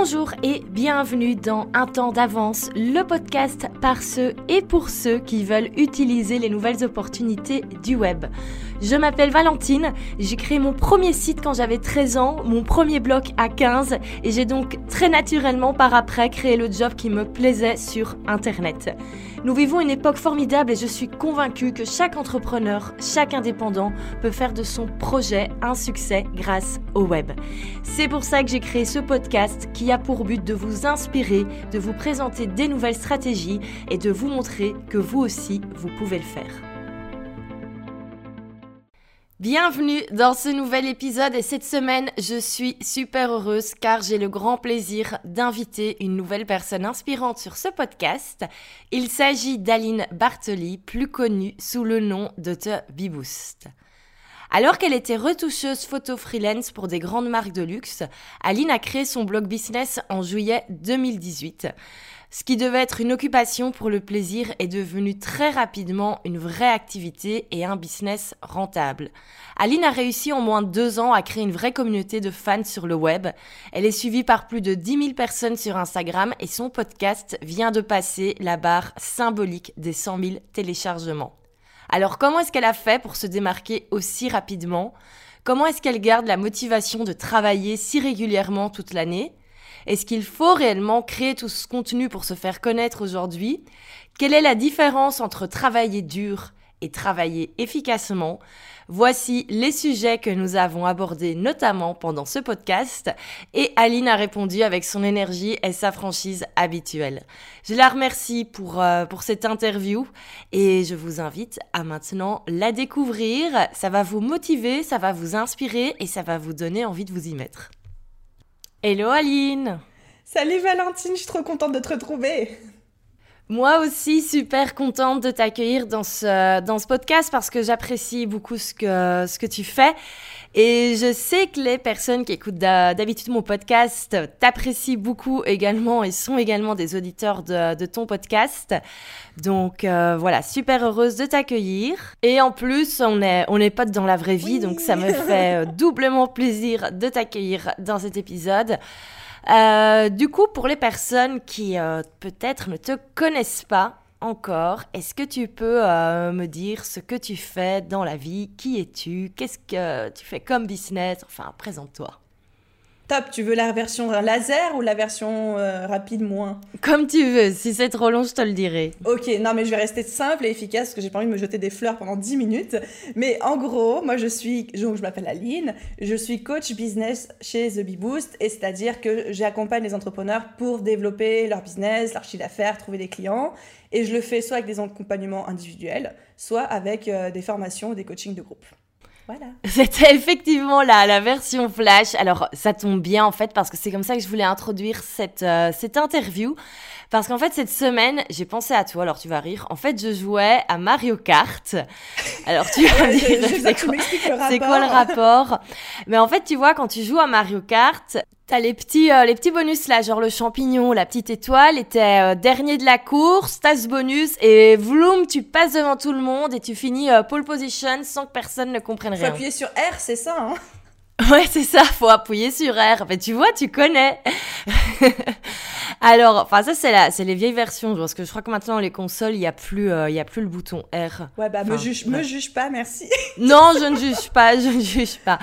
Bonjour et bienvenue dans Un temps d'avance, le podcast par ceux et pour ceux qui veulent utiliser les nouvelles opportunités du web. Je m'appelle Valentine, j'ai créé mon premier site quand j'avais 13 ans, mon premier blog à 15 et j'ai donc très naturellement par après créé le job qui me plaisait sur Internet. Nous vivons une époque formidable et je suis convaincue que chaque entrepreneur, chaque indépendant peut faire de son projet un succès grâce au web. C'est pour ça que j'ai créé ce podcast qui a pour but de vous inspirer, de vous présenter des nouvelles stratégies et de vous montrer que vous aussi, vous pouvez le faire. Bienvenue dans ce nouvel épisode et cette semaine je suis super heureuse car j'ai le grand plaisir d'inviter une nouvelle personne inspirante sur ce podcast. Il s'agit d'Aline Bartoli, plus connue sous le nom de The Beboost. Alors qu'elle était retoucheuse photo freelance pour des grandes marques de luxe, Aline a créé son blog business en juillet 2018. Ce qui devait être une occupation pour le plaisir est devenu très rapidement une vraie activité et un business rentable. Aline a réussi en moins de deux ans à créer une vraie communauté de fans sur le web. Elle est suivie par plus de 10 000 personnes sur Instagram et son podcast vient de passer la barre symbolique des 100 000 téléchargements. Alors comment est-ce qu'elle a fait pour se démarquer aussi rapidement? Comment est-ce qu'elle garde la motivation de travailler si régulièrement toute l'année? Est-ce qu'il faut réellement créer tout ce contenu pour se faire connaître aujourd'hui? Quelle est la différence entre travailler dur et travailler efficacement? Voici les sujets que nous avons abordés notamment pendant ce podcast et Aline a répondu avec son énergie et sa franchise habituelle. Je la remercie pour, euh, pour cette interview et je vous invite à maintenant la découvrir. Ça va vous motiver, ça va vous inspirer et ça va vous donner envie de vous y mettre. Hello Aline. Salut Valentine, je suis trop contente de te retrouver moi aussi, super contente de t'accueillir dans ce, dans ce podcast parce que j'apprécie beaucoup ce que, ce que tu fais. Et je sais que les personnes qui écoutent d'habitude mon podcast t'apprécient beaucoup également et sont également des auditeurs de, de ton podcast. Donc euh, voilà, super heureuse de t'accueillir. Et en plus, on est, on est potes dans la vraie vie, donc ça me fait euh, doublement plaisir de t'accueillir dans cet épisode. Euh, du coup, pour les personnes qui euh, peut-être ne te connaissent pas encore, est-ce que tu peux euh, me dire ce que tu fais dans la vie? Qui es-tu? Qu'est-ce que tu fais comme business? Enfin, présente-toi. Top, tu veux la version laser ou la version euh, rapide moins? Comme tu veux, si c'est trop long, je te le dirai. Ok, non mais je vais rester simple et efficace parce que j'ai pas envie de me jeter des fleurs pendant 10 minutes. Mais en gros, moi je suis, donc je m'appelle Aline, je suis coach business chez The Bee Boost et c'est-à-dire que j'accompagne les entrepreneurs pour développer leur business, leur chiffre d'affaires, trouver des clients. Et je le fais soit avec des accompagnements individuels, soit avec euh, des formations ou des coachings de groupe. Voilà. C'était effectivement la, la version flash. Alors, ça tombe bien en fait parce que c'est comme ça que je voulais introduire cette, euh, cette interview. Parce qu'en fait, cette semaine, j'ai pensé à toi, alors tu vas rire. En fait, je jouais à Mario Kart. Alors, tu vas dire, c'est quoi, quoi, le rapport? Mais en fait, tu vois, quand tu joues à Mario Kart, T'as les petits, euh, les petits bonus là, genre le champignon, la petite étoile, et t'es euh, dernier de la course, t'as ce bonus, et vloom, tu passes devant tout le monde et tu finis euh, pole position sans que personne ne comprenne rien. Faut appuyer sur R, c'est ça, hein? Ouais, c'est ça, faut appuyer sur R. Mais tu vois, tu connais. Alors, enfin ça c'est la, c'est les vieilles versions, parce que je crois que maintenant les consoles, il y a plus, il y a plus le bouton R. Ouais, bah me juge, me juge pas, merci. non, je ne juge pas, je ne juge pas.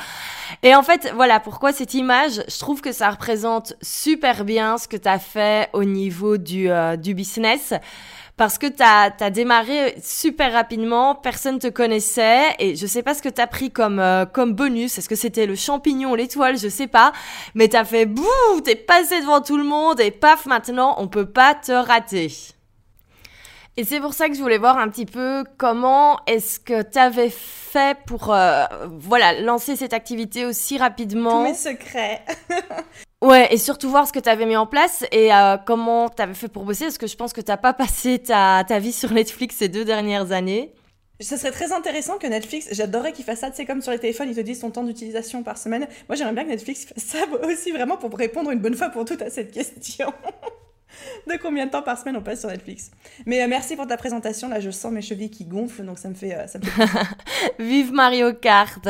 Et en fait, voilà, pourquoi cette image Je trouve que ça représente super bien ce que tu as fait au niveau du, euh, du business. Parce que tu as, démarré super rapidement, personne te connaissait et je sais pas ce que tu as pris comme, euh, comme bonus. Est-ce que c'était le champignon, l'étoile, je sais pas. Mais tu as fait bouh, t'es passé devant tout le monde et paf, maintenant on peut pas te rater. Et c'est pour ça que je voulais voir un petit peu comment est-ce que tu avais fait pour euh, voilà, lancer cette activité aussi rapidement. Tous mes secrets. ouais, et surtout voir ce que tu avais mis en place et euh, comment tu avais fait pour bosser, parce que je pense que tu pas passé ta, vie sur Netflix ces deux dernières années. Ce serait très intéressant que Netflix, j'adorerais qu'ils fassent ça, sais, comme sur les téléphones, ils te disent ton temps d'utilisation par semaine. Moi, j'aimerais bien que Netflix fasse ça aussi, vraiment, pour répondre une bonne fois pour toutes à cette question. de combien de temps par semaine on passe sur Netflix? Mais euh, merci pour ta présentation. Là, je sens mes chevilles qui gonflent, donc ça me fait. Euh, ça me fait Vive Mario Kart.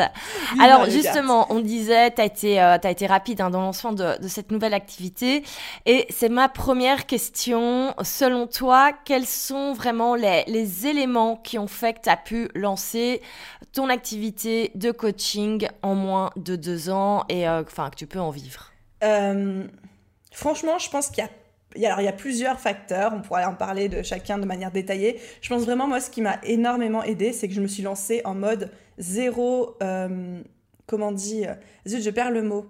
Alors justement, on disait, tu as été, euh, as été rapide hein, dans de, de, cette nouvelle activité, et c'est ma première question. Selon toi, quels sont vraiment les, les éléments qui ont fait que tu as pu lancer ton activité de coaching en moins de deux ans et enfin que tu peux en vivre? Franchement, je pense qu'il y a alors, il y a plusieurs facteurs, on pourrait en parler de chacun de manière détaillée. Je pense vraiment, moi, ce qui m'a énormément aidé, c'est que je me suis lancée en mode zéro. Euh, comment dit Zut, je perds le mot.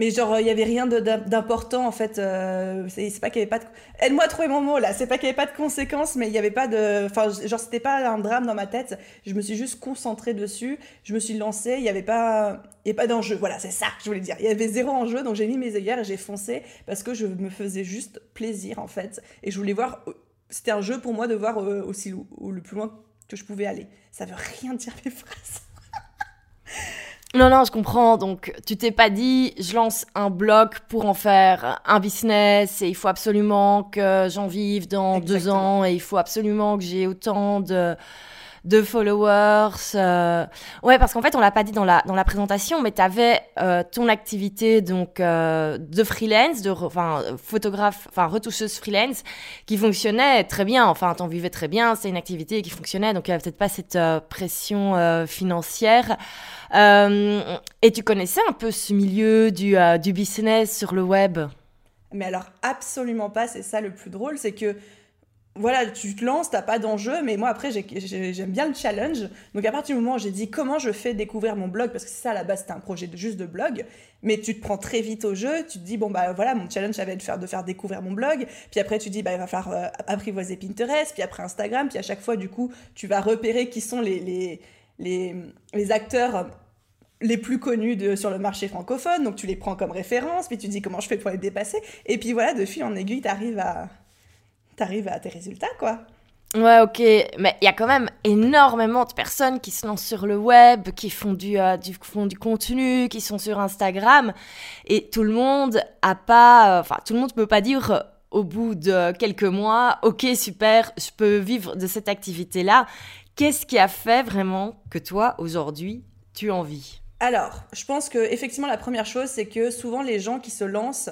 Mais genre, il y avait rien d'important en fait. Euh, c'est pas qu'il y avait pas de. Aide-moi à trouver mon mot là. C'est pas qu'il y avait pas de conséquences, mais il y avait pas de. Enfin, genre, c'était pas un drame dans ma tête. Je me suis juste concentrée dessus. Je me suis lancée. Il y avait pas. Pas d'enjeu. Voilà, c'est ça que je voulais dire. Il y avait zéro enjeu, donc j'ai mis mes œillères et j'ai foncé parce que je me faisais juste plaisir en fait. Et je voulais voir. C'était un jeu pour moi de voir euh, aussi le plus loin que je pouvais aller. Ça veut rien dire mes phrases. Non, non, je comprends. Donc, tu t'es pas dit, je lance un blog pour en faire un business et il faut absolument que j'en vive dans deux ans et il faut absolument que j'ai autant de, de followers. Euh... Ouais, parce qu'en fait, on l'a pas dit dans la, dans la présentation, mais tu avais euh, ton activité donc euh, de freelance, de enfin photographe, enfin retoucheuse freelance, qui fonctionnait très bien. Enfin, t'en vivais très bien. C'est une activité qui fonctionnait, donc il y avait peut-être pas cette euh, pression financière. Et tu connaissais un peu ce milieu du, du business sur le web? Mais alors absolument pas, c'est ça le plus drôle, c'est que voilà, tu te lances, t'as pas d'enjeu, mais moi après j'aime bien le challenge. Donc à partir du moment où j'ai dit comment je fais découvrir mon blog, parce que c'est ça à la base c'était un projet juste de blog, mais tu te prends très vite au jeu, tu te dis bon bah voilà mon challenge ça va être de faire, découvrir mon blog, puis après tu dis bah il va falloir euh, apprivoiser Pinterest, puis après Instagram, puis à chaque fois du coup tu vas repérer qui sont les, les les, acteurs les plus connus de, sur le marché francophone, donc tu les prends comme référence, puis tu dis comment je fais pour les dépasser, et puis voilà, de fil en aiguille, tu arrives à, arrives à tes résultats, quoi. Ouais, ok, mais il y a quand même énormément de personnes qui se lancent sur le web, qui font du, euh, du, font du contenu, qui sont sur Instagram, et tout le monde a pas, enfin, tout le monde peut pas dire au bout de quelques mois, ok, super, je peux vivre de cette activité-là. Qu'est-ce qui a fait vraiment que toi, aujourd'hui, tu en vis? Alors, je pense que effectivement, la première chose, c'est que souvent les gens qui se lancent,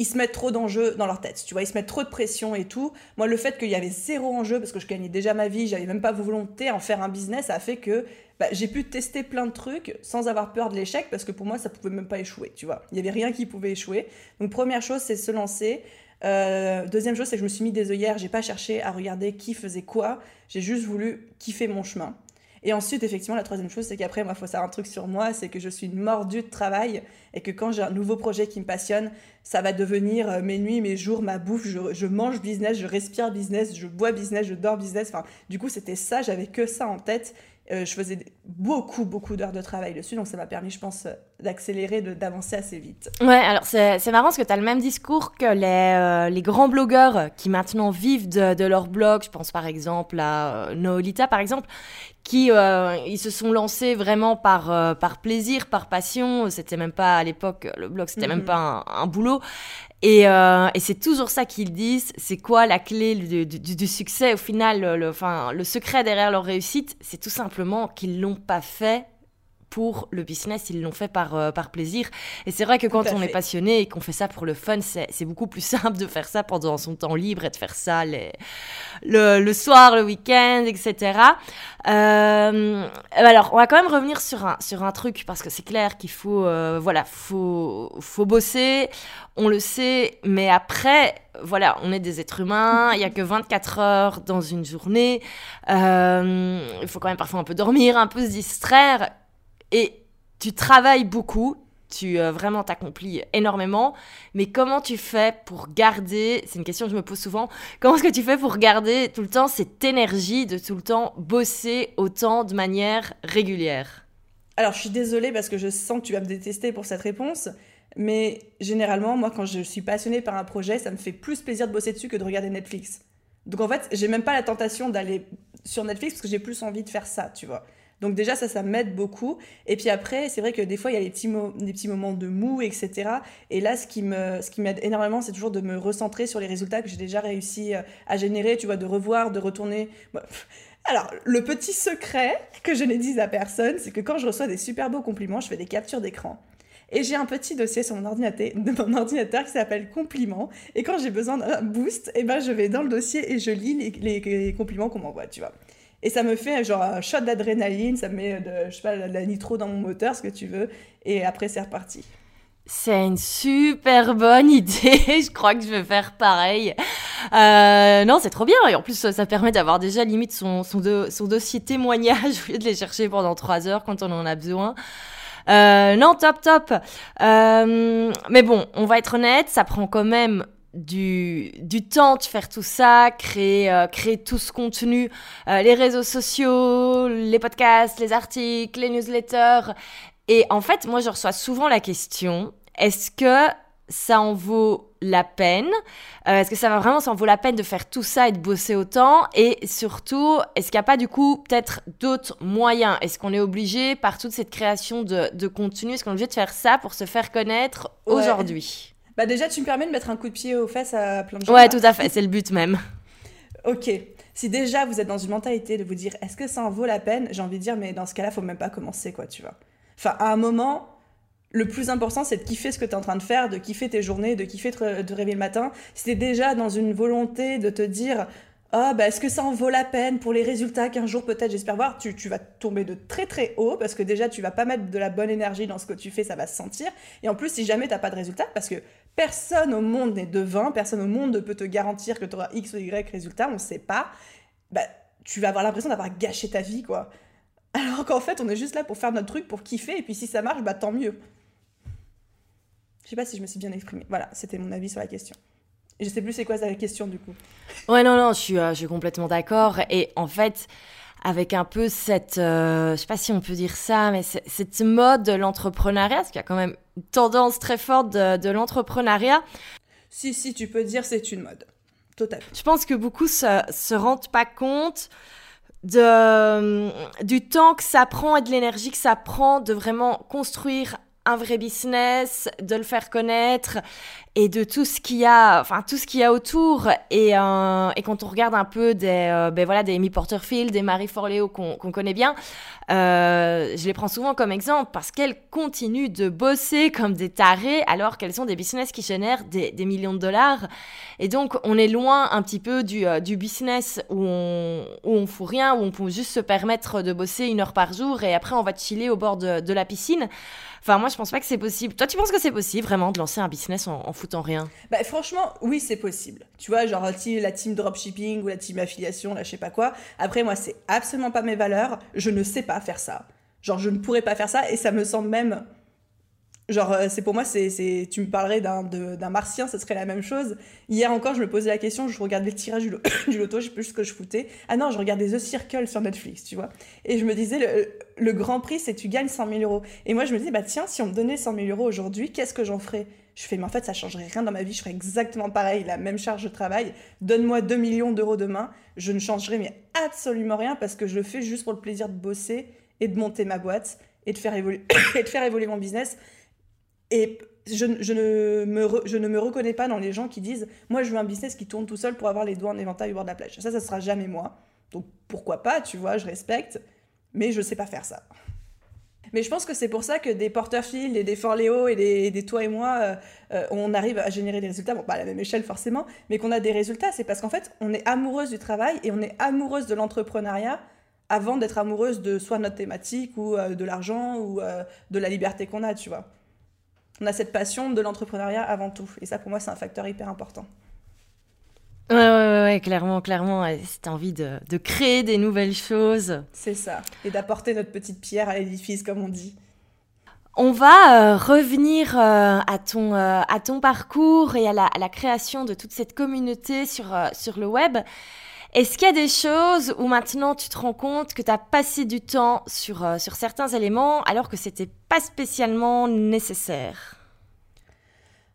ils se mettent trop d'enjeux dans leur tête, tu vois, ils se mettent trop de pression et tout. Moi, le fait qu'il y avait zéro enjeu, parce que je gagnais déjà ma vie, j'avais même pas volonté en faire un business, ça a fait que bah, j'ai pu tester plein de trucs sans avoir peur de l'échec, parce que pour moi, ça pouvait même pas échouer, tu vois. Il y avait rien qui pouvait échouer. Donc, première chose, c'est se lancer. Euh, deuxième chose, c'est que je me suis mis des œillères, j'ai pas cherché à regarder qui faisait quoi, j'ai juste voulu kiffer mon chemin. Et ensuite, effectivement, la troisième chose, c'est qu'après, moi, il faut savoir un truc sur moi, c'est que je suis une mordue de travail et que quand j'ai un nouveau projet qui me passionne, ça va devenir euh, mes nuits, mes jours, ma bouffe. Je, je, mange business, je respire business, je bois business, je dors business. Enfin, du coup, c'était ça, j'avais que ça en tête. Euh, je faisais beaucoup, beaucoup d'heures de travail dessus, donc ça m'a permis, je pense, euh, d'accélérer, d'avancer assez vite. Ouais, alors c'est marrant parce que tu as le même discours que les, euh, les grands blogueurs qui maintenant vivent de, de, leur blog. Je pense par exemple à Noolita, par exemple, qui ils se sont lancés vraiment par, par plaisir, par passion. C'était même pas à l'époque, le blog, c'était même mhm. pas un, un boulot. Et, euh, et c'est toujours ça qu'ils disent. C'est quoi la clé du, du, du succès au final le, enfin, le secret derrière leur réussite, c'est tout simplement qu'ils l'ont pas fait pour le business, ils l'ont fait par, euh, par plaisir. Et c'est vrai que quand on est passionné et qu'on fait ça pour le fun, c'est beaucoup plus simple de faire ça pendant son temps libre et de faire ça les, le, le soir, le week-end, etc. Euh, alors, on va quand même revenir sur un, sur un truc parce que c'est clair qu'il faut, euh, voilà, faut, faut bosser, on le sait, mais après, voilà, on est des êtres humains, il n'y a que 24 heures dans une journée, il faut quand même parfois un peu dormir, un peu se distraire. Et tu travailles beaucoup, tu euh, vraiment t'accomplis énormément, mais comment tu fais pour garder, c'est une question que je me pose souvent, comment est-ce que tu fais pour garder tout le temps cette énergie de tout le temps bosser autant de manière régulière? Alors je suis désolée parce que je sens que tu vas me détester pour cette réponse, mais généralement moi quand je suis passionnée par un projet, ça me fait plus plaisir de bosser dessus que de regarder Netflix. Donc en fait, j'ai même pas la tentation d'aller sur Netflix parce que j'ai plus envie de faire ça, tu vois. Donc déjà, ça, ça m'aide beaucoup. Et puis après, c'est vrai que des fois, il y a les petits, des petits moments de mou, etc. Et là, ce qui ce m'aide énormément, c'est toujours de me recentrer sur les résultats que j'ai déjà réussi euh, à générer, tu vois, de revoir, de retourner. Alors, le petit secret que je n'ai dit à personne, c'est que quand je reçois des super beaux compliments, je fais des captures d'écran. Et j'ai un petit dossier sur mon ordinateur, de mon ordinateur qui s'appelle compliments. Et quand j'ai besoin d'un boost, eh ben, je vais dans le dossier et je lis les, les compliments qu'on m'envoie, tu vois. Et ça me fait genre un shot d'adrénaline, ça me met de, je sais pas, de la nitro dans mon moteur, ce que tu veux. Et après, c'est reparti. C'est une super bonne idée. je crois que je vais faire pareil. Euh, non, c'est trop bien. Et en plus, ça permet d'avoir déjà limite son, son, son, dossier témoignage au lieu de les chercher pendant trois heures quand on en a besoin. Euh, non, top, top. Euh, mais bon, on va être honnête, ça prend quand même du, du temps de faire tout ça, créer, euh, créer tout ce contenu, euh, les réseaux sociaux, les podcasts, les articles, les newsletters. Et en fait, moi, je reçois souvent la question, est-ce que ça en vaut la peine? Euh, Est-ce que ça va vraiment, ça en vaut la peine de faire tout ça et de bosser autant? Et surtout, est-ce qu'il n'y a pas du coup peut-être d'autres moyens? Est-ce qu'on est obligé par toute cette création de, de contenu, est-ce qu'on est obligé de faire ça pour se faire connaître aujourd'hui? Bah déjà, tu me permets de mettre un coup de pied aux fesses à plein de gens. Ouais, tout à fait, c'est le but même. ok. Si déjà vous êtes dans une mentalité de vous dire est-ce que ça en vaut la peine, j'ai envie de dire mais dans ce cas-là, faut même pas commencer quoi, tu vois. Enfin, à un moment, le plus important, c'est de kiffer ce que tu es en train de faire, de kiffer tes journées, de kiffer de te réveiller le matin. Si tu es déjà dans une volonté de te dire ah, bah, est-ce que ça en vaut la peine pour les résultats qu'un jour peut-être j'espère voir? Tu, vas tomber de très très haut parce que déjà tu vas pas mettre de la bonne énergie dans ce que tu fais, ça va se sentir. Et en plus, si jamais t'as pas de résultats, parce que personne au monde n'est devin, personne au monde ne peut te garantir que tu auras X ou Y résultats, on sait pas, bah, tu vas avoir l'impression d'avoir gâché ta vie, quoi. Alors qu'en fait, on est juste là pour faire notre truc, pour kiffer, et puis si ça marche, bah tant mieux. Je sais pas si je me suis bien exprimée. Voilà, c'était mon avis sur la question. Je sais plus c'est quoi la question du coup. Ouais, non, non, je suis, euh, je suis complètement d'accord. Et en fait, avec un peu cette, euh, je sais pas si on peut dire ça, mais cette mode de l'entrepreneuriat, parce qu'il y a quand même une tendance très forte de, de l'entrepreneuriat. Si, si, tu peux dire c'est une mode. Total. Je pense que beaucoup se, se rendent pas compte de, du temps que ça prend et de l'énergie que ça prend de vraiment construire un vrai business, de le faire connaître et de tout ce qu'il y a, enfin tout ce qu'il y a autour. Et, euh, quand on regarde un peu des, euh, ben voilà, des Amy Porterfield, des Marie Forleo qu'on connaît bien, euh, je les prends souvent comme exemple parce qu'elles continuent de bosser comme des tarés alors qu'elles sont des business qui génèrent des, des, millions de dollars. Et donc on est loin un petit peu du, du business où on, où on fout rien, où on peut juste se permettre de bosser une heure par jour et après on va chiller au bord de la piscine. Enfin, moi, je pense pas que c'est possible. Toi, tu penses que c'est possible vraiment de lancer un business en, en foutant rien? Bah, franchement, oui, c'est possible. Tu vois, genre la team dropshipping ou la team affiliation, là, je sais pas quoi. Après, moi, c'est absolument pas mes valeurs. Je ne sais pas faire ça. Genre, je ne pourrais pas faire ça et ça me semble même Genre, euh, c'est pour moi, c'est, tu me parlerais d'un, d'un martien, ce serait la même chose. Hier encore, je me posais la question, je regardais le tirage du, loto, je sais plus ce que je foutais. Ah non, je regardais The Circle sur Netflix, tu vois. Et je me disais, le, grand prix, c'est tu gagnes 100 000 euros. Et moi, je me disais, bah tiens, si on me donnait 100 000 euros aujourd'hui, qu'est-ce que j'en ferais? Je fais, mais en fait, ça changerait rien dans ma vie, je ferais exactement pareil, la même charge de travail. Donne-moi 2 millions d'euros demain, je ne changerai mais absolument rien parce que je le fais juste pour le plaisir de bosser et de monter ma boîte et de faire évoluer, et de faire évoluer mon business et je, ne me je ne me reconnais pas dans les gens qui disent Moi, je veux un business qui tourne tout seul pour avoir les doigts en éventail au bord de la plage. Ça, ça sera jamais moi. Donc pourquoi pas, tu vois, je respecte, mais je sais pas faire ça. Mais je pense que c'est pour ça que des porteurs-fils et des Forléo et des, des toi et moi, euh, euh, on arrive à générer des résultats, bon, pas à la même échelle forcément, mais qu'on a des résultats. C'est parce qu'en fait, on est amoureuse du travail et on est amoureuse de l'entrepreneuriat avant d'être amoureuse de soit notre thématique ou euh, de l'argent ou de la liberté qu'on a, tu vois on a cette passion de l'entrepreneuriat avant tout. Et ça, pour moi, c'est un facteur hyper important. Ouais, ouais, ouais, clairement, clairement. C'est envie de, de, créer des nouvelles choses. C'est ça. Et d'apporter notre petite pierre à l'édifice, comme on dit. On va euh, revenir euh, à, ton, euh, à ton parcours et à la, à la, création de toute cette communauté sur, sur le web. Est-ce qu'il y a des choses où maintenant tu te rends compte que tu as passé du temps sur, euh, sur certains éléments alors que c'était pas spécialement nécessaire?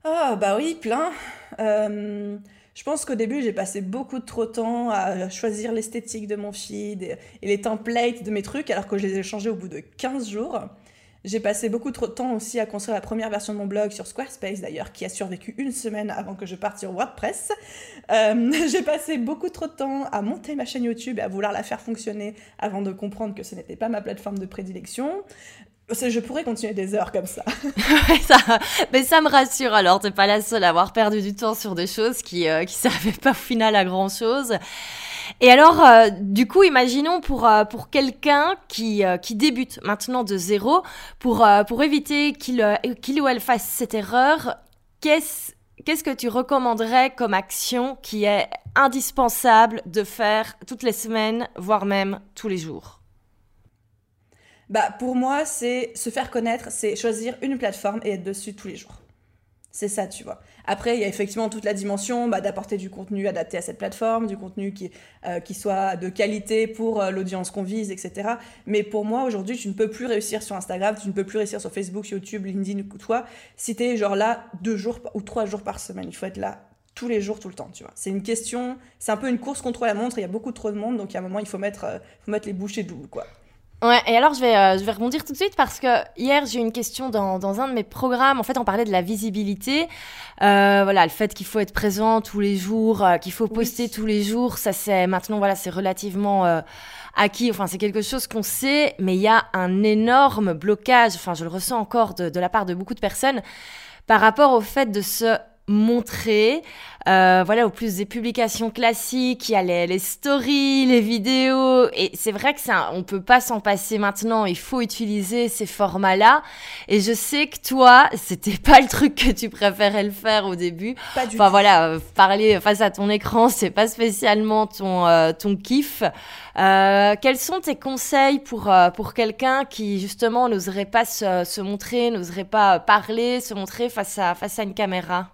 Ah, bah oui, plein. Euh, Je pense qu'au début, j'ai passé beaucoup trop de temps à choisir l'esthétique de mon feed et, les templates de mes trucs, alors que je les ai changés au bout de 15 jours. J'ai passé beaucoup trop de temps aussi à construire la première version de mon blog sur Squarespace d'ailleurs, qui a survécu une semaine avant que je parte sur WordPress. Euh, j'ai passé beaucoup trop de temps à monter ma chaîne YouTube et à vouloir la faire fonctionner avant de comprendre que ce n'était pas ma plateforme de prédilection. Je pourrais continuer des heures comme ça. Mais ça me rassure alors, t'es pas la seule à avoir perdu du temps sur des choses qui, euh, qui servaient pas au final à grand chose. Et alors, euh, du coup, imaginons pour, euh, pour quelqu'un qui, qui débute maintenant de zéro, pour, pour éviter qu'il qu'il ou elle fasse cette erreur, qu'est-ce qu'est-ce que tu recommanderais comme action qui est indispensable de faire toutes les semaines, voire même tous les jours? Bah, pour moi, c'est se faire connaître, c'est choisir une plateforme et être dessus tous les jours. C'est ça, tu vois. Après, il y a effectivement toute la dimension bah, d'apporter du contenu adapté à cette plateforme, du contenu qui, euh, qui soit de qualité pour euh, l'audience qu'on vise, etc. Mais pour moi, aujourd'hui, tu ne peux plus réussir sur Instagram, tu ne peux plus réussir sur Facebook, YouTube, LinkedIn ou toi, si tu es genre là deux jours ou trois jours par semaine. Il faut être là tous les jours, tout le temps, tu vois. C'est une question, c'est un peu une course contre la montre, il y a beaucoup trop de monde, donc à un moment, il faut mettre, euh, faut mettre les bouchées doubles, quoi. Ouais, et alors je vais, euh, je vais rebondir tout de suite parce que hier j'ai eu une question dans, dans, un de mes programmes. En fait, on parlait de la visibilité. Euh, voilà, le fait qu'il faut être présent tous les jours, euh, qu'il faut poster tous les jours, ça c'est maintenant, voilà, c'est relativement euh, acquis. Enfin, c'est quelque chose qu'on sait, mais il y a un énorme blocage. Enfin, je le ressens encore de, de la part de beaucoup de personnes par rapport au fait de se montrer. Euh, voilà, au plus des publications classiques, il y a les, stories, les vidéos, et c'est vrai que ça, on peut pas s'en passer maintenant. Il faut utiliser ces formats-là. Et je sais que toi, c'était pas le truc que tu préférais le faire au début. Pas du enfin voilà, euh, parler face à ton écran, c'est pas spécialement ton euh, ton kiff. Euh, quels sont tes conseils pour pour quelqu'un qui justement n'oserait pas se, se montrer, n'oserait pas parler, se montrer face à face à une caméra?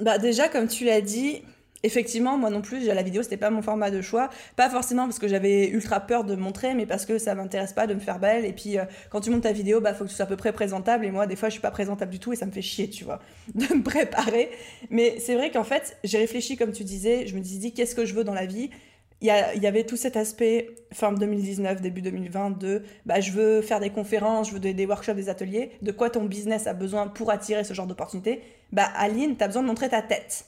Bah déjà, comme tu l'as dit, effectivement, moi non plus, la vidéo, c'était pas mon format de choix. Pas forcément parce que j'avais ultra peur de montrer, mais parce que ça m'intéresse pas de me faire belle. Et puis, euh, quand tu montes ta vidéo, bah, faut que tu sois à peu près présentable. Et moi, des fois, je suis pas présentable du tout et ça me fait chier, tu vois, de me préparer. Mais c'est vrai qu'en fait, j'ai réfléchi, comme tu disais, je me suis dit, qu'est-ce que je veux dans la vie? Il y, avait tout cet aspect fin 2019, début 2022, bah, je veux faire des conférences, je veux des, des, workshops, des ateliers. De quoi ton business a besoin pour attirer ce genre d'opportunité Bah, Aline, tu as besoin de montrer ta tête.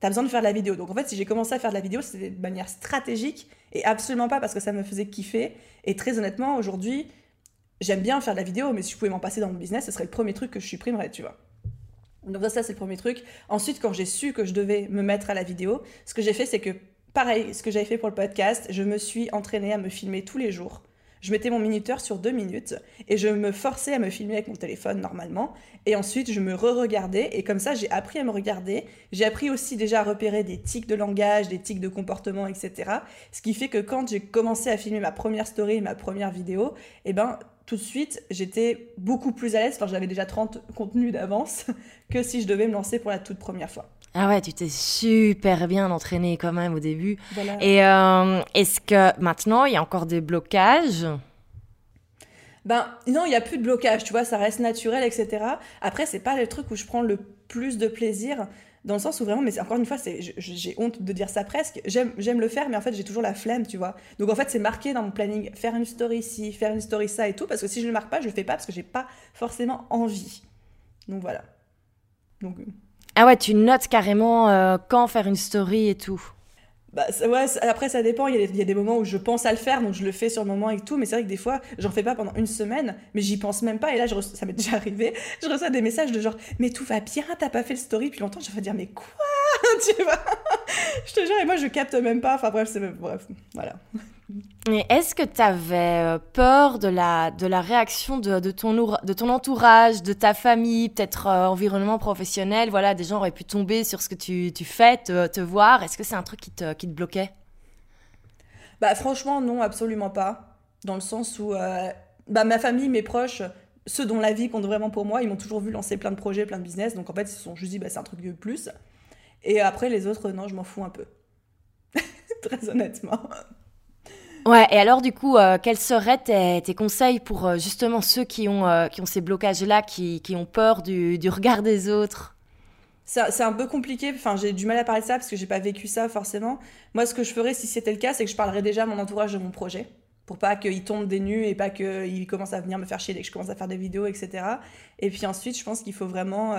Tu as besoin de faire de la vidéo. Donc en fait, si j'ai commencé à faire de la vidéo, c'était de manière stratégique et absolument pas parce que ça me faisait kiffer. Et très honnêtement, aujourd'hui, j'aime bien faire de la vidéo, mais si je pouvais m'en passer dans mon business, ce serait le premier truc que je supprimerais, tu vois. Donc ça, c'est le premier truc. Ensuite, quand j'ai su que je devais me mettre à la vidéo, ce que j'ai fait, c'est que Pareil, ce que j'avais fait pour le podcast, je me suis entraînée à me filmer tous les jours. Je mettais mon minuteur sur deux minutes et je me forçais à me filmer avec mon téléphone normalement. Et ensuite, je me re-regardais et comme ça, j'ai appris à me regarder. J'ai appris aussi déjà à repérer des tics de langage, des tics de comportement, etc. Ce qui fait que quand j'ai commencé à filmer ma première story, ma première vidéo, eh ben, tout de suite, j'étais beaucoup plus à l'aise. Enfin, j'avais déjà 30 contenus d'avance que si je devais me lancer pour la toute première fois. Ah ouais, tu t'es super bien entraîné quand même au début. Et euh, est-ce que maintenant, il y a encore des blocages? Ben non, il n'y a plus de blocage, tu vois, ça reste naturel, etc. Après, c'est pas le truc où je prends le plus de plaisir, dans le sens où vraiment, mais encore une fois, j'ai honte de dire ça presque, j'aime le faire, mais en fait, j'ai toujours la flemme, tu vois. Donc en fait, c'est marqué dans mon planning, faire une story ici, faire une story ça et tout, parce que si je ne le marque pas, je le fais pas parce que j'ai pas forcément envie. Donc voilà. Donc ah ouais, tu notes carrément euh, quand faire une story et tout. Bah ouais, après ça dépend, il y, a des, moments où je pense à le faire, donc je le fais sur le moment et tout, mais c'est vrai que des fois, j'en fais pas pendant une semaine, mais j'y pense même pas, et là, ça m'est déjà arrivé, je reçois des messages de genre, mais tout va bien, t'as pas fait le story depuis longtemps, je vais dire, mais quoi? Tu vois? Je te jure, et moi je capte même pas, enfin bref, c'est bref, voilà. Est-ce que tu avais euh, peur de la, de la réaction de, de, ton, de ton entourage, de ta famille, peut-être euh, environnement professionnel? Voilà, des gens auraient pu tomber sur ce que tu, fais, te, te voir. Est-ce que c'est un truc qui te, qui te bloquait? Bah franchement, non, absolument pas. Dans le sens où euh, bah, ma famille, mes proches, ceux dont la vie compte vraiment pour moi, ils m'ont toujours vu lancer plein de projets, plein de business. Donc en fait, ils se sont juste dit, bah, c'est un truc de plus. Et après, les autres, non, je m'en fous un peu. Très honnêtement. Ouais, et alors du coup, euh, quels seraient tes, conseils pour euh, justement ceux qui ont, euh, qui ont ces blocages-là, qui, qui, ont peur du, du, regard des autres? C'est un peu compliqué. Enfin, j'ai du mal à parler de ça parce que j'ai pas vécu ça forcément. Moi, ce que je ferais si c'était le cas, c'est que je parlerais déjà à mon entourage de mon projet pour pas qu'il tombe des nues et pas qu'il commence à venir me faire chier dès que je commence à faire des vidéos, etc. Et puis ensuite, je pense qu'il faut vraiment,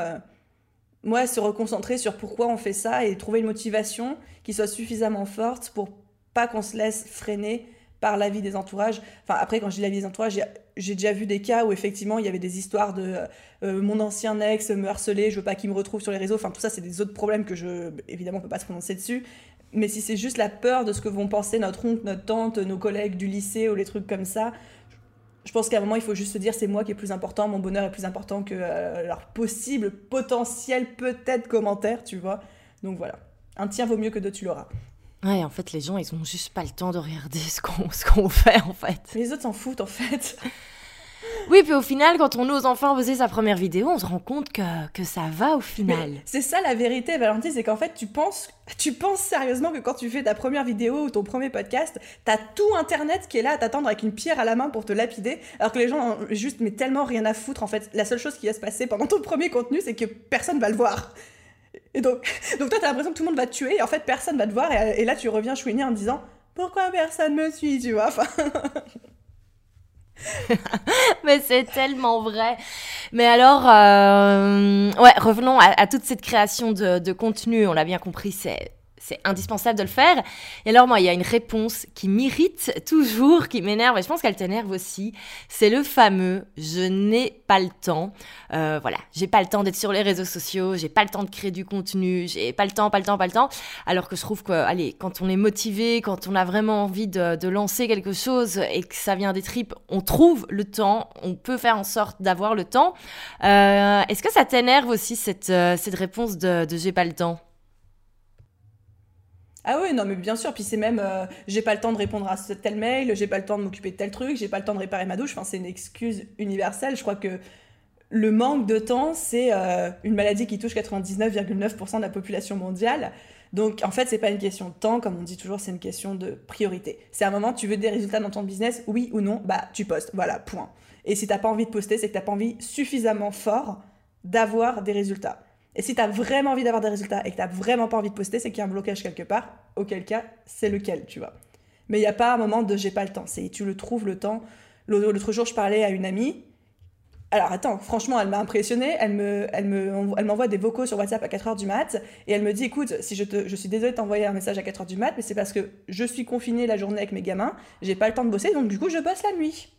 moi, se reconcentrer sur pourquoi on fait ça et trouver une motivation qui soit suffisamment forte pour pas qu'on se laisse freiner par l'avis des entourages. Enfin, après, quand je dis l'avis des entourages, j'ai déjà vu des cas où effectivement il y avait des histoires de euh, mon ancien ex me harcelait, je veux pas qu'il me retrouve sur les réseaux. Enfin, tout ça, c'est des autres problèmes que je, évidemment, on peut pas se prononcer dessus. Mais si c'est juste la peur de ce que vont penser notre oncle, notre tante, nos collègues du lycée ou les trucs comme ça, je pense qu'à un moment, il faut juste se dire c'est moi qui est plus important, mon bonheur est plus important que euh, leur possible, potentiel, peut-être commentaire, tu vois. Donc voilà. Un tien vaut mieux que deux, tu l'auras. Ouais, en fait, les gens, ils ont juste pas le temps de regarder ce qu'on qu'on fait, en fait. les autres s'en foutent, en fait. Oui, puis au final, quand on ose enfin poser sa première vidéo, on se rend compte que, que ça va au final. C'est ça la vérité, Valentine, c'est qu'en fait, tu penses, tu penses sérieusement que quand tu fais ta première vidéo ou ton premier podcast, t'as tout Internet qui est là à t'attendre avec une pierre à la main pour te lapider, alors que les gens ont juste mais tellement rien à foutre. En fait, la seule chose qui va se passer pendant ton premier contenu, c'est que personne va le voir. Et donc, donc toi, t'as l'impression que tout le monde va te tuer, et en fait, personne va te voir, et, là, tu reviens chouiner en disant pourquoi personne me suit, tu vois. Mais c'est tellement vrai. Mais alors, euh, ouais, revenons à, toute cette création de contenu. On l'a bien compris, c'est c'est indispensable de le faire. Et alors, moi, il y a une réponse qui m'irrite toujours, qui m'énerve, et je pense qu'elle t'énerve aussi. C'est le fameux je n'ai pas le temps. Euh, voilà, j'ai pas le temps d'être sur les réseaux sociaux, j'ai pas le temps de créer du contenu, j'ai pas le temps, pas le temps, pas le temps. Alors que je trouve que, allez, quand on est motivé, quand on a vraiment envie de, lancer quelque chose et que ça vient des tripes, on trouve le temps, on peut faire en sorte d'avoir le temps. Euh, Est-ce que ça t'énerve aussi cette, euh, réponse de, de j'ai pas le temps ah oui, non, mais bien sûr. Puis c'est même, euh, j'ai pas le temps de répondre à tel mail, j'ai pas le temps de m'occuper de tel truc, j'ai pas le temps de réparer ma douche. Enfin, c'est une excuse universelle. Je crois que le manque de temps, c'est euh, une maladie qui touche 99,9% de la population mondiale. Donc, en fait, c'est pas une question de temps, comme on dit toujours, c'est une question de priorité. C'est un moment, tu veux des résultats dans ton business, oui ou non, bah, tu postes. Voilà, point. Et si t'as pas envie de poster, c'est que t'as pas envie suffisamment fort d'avoir des résultats. Et si tu as vraiment envie d'avoir des résultats et que tu n'as vraiment pas envie de poster, c'est qu'il y a un blocage quelque part, auquel cas, c'est lequel, tu vois. Mais il n'y a pas un moment de j'ai pas le temps, c'est tu le trouves le temps. L'autre jour, je parlais à une amie. Alors attends, franchement, elle m'a impressionnée. Elle me, elle me, elle m'envoie des vocaux sur WhatsApp à 4h du mat et elle me dit écoute, si je te, je suis désolée de t'envoyer un message à 4h du mat, mais c'est parce que je suis confinée la journée avec mes gamins, j'ai pas le temps de bosser, donc du coup, je bosse la nuit.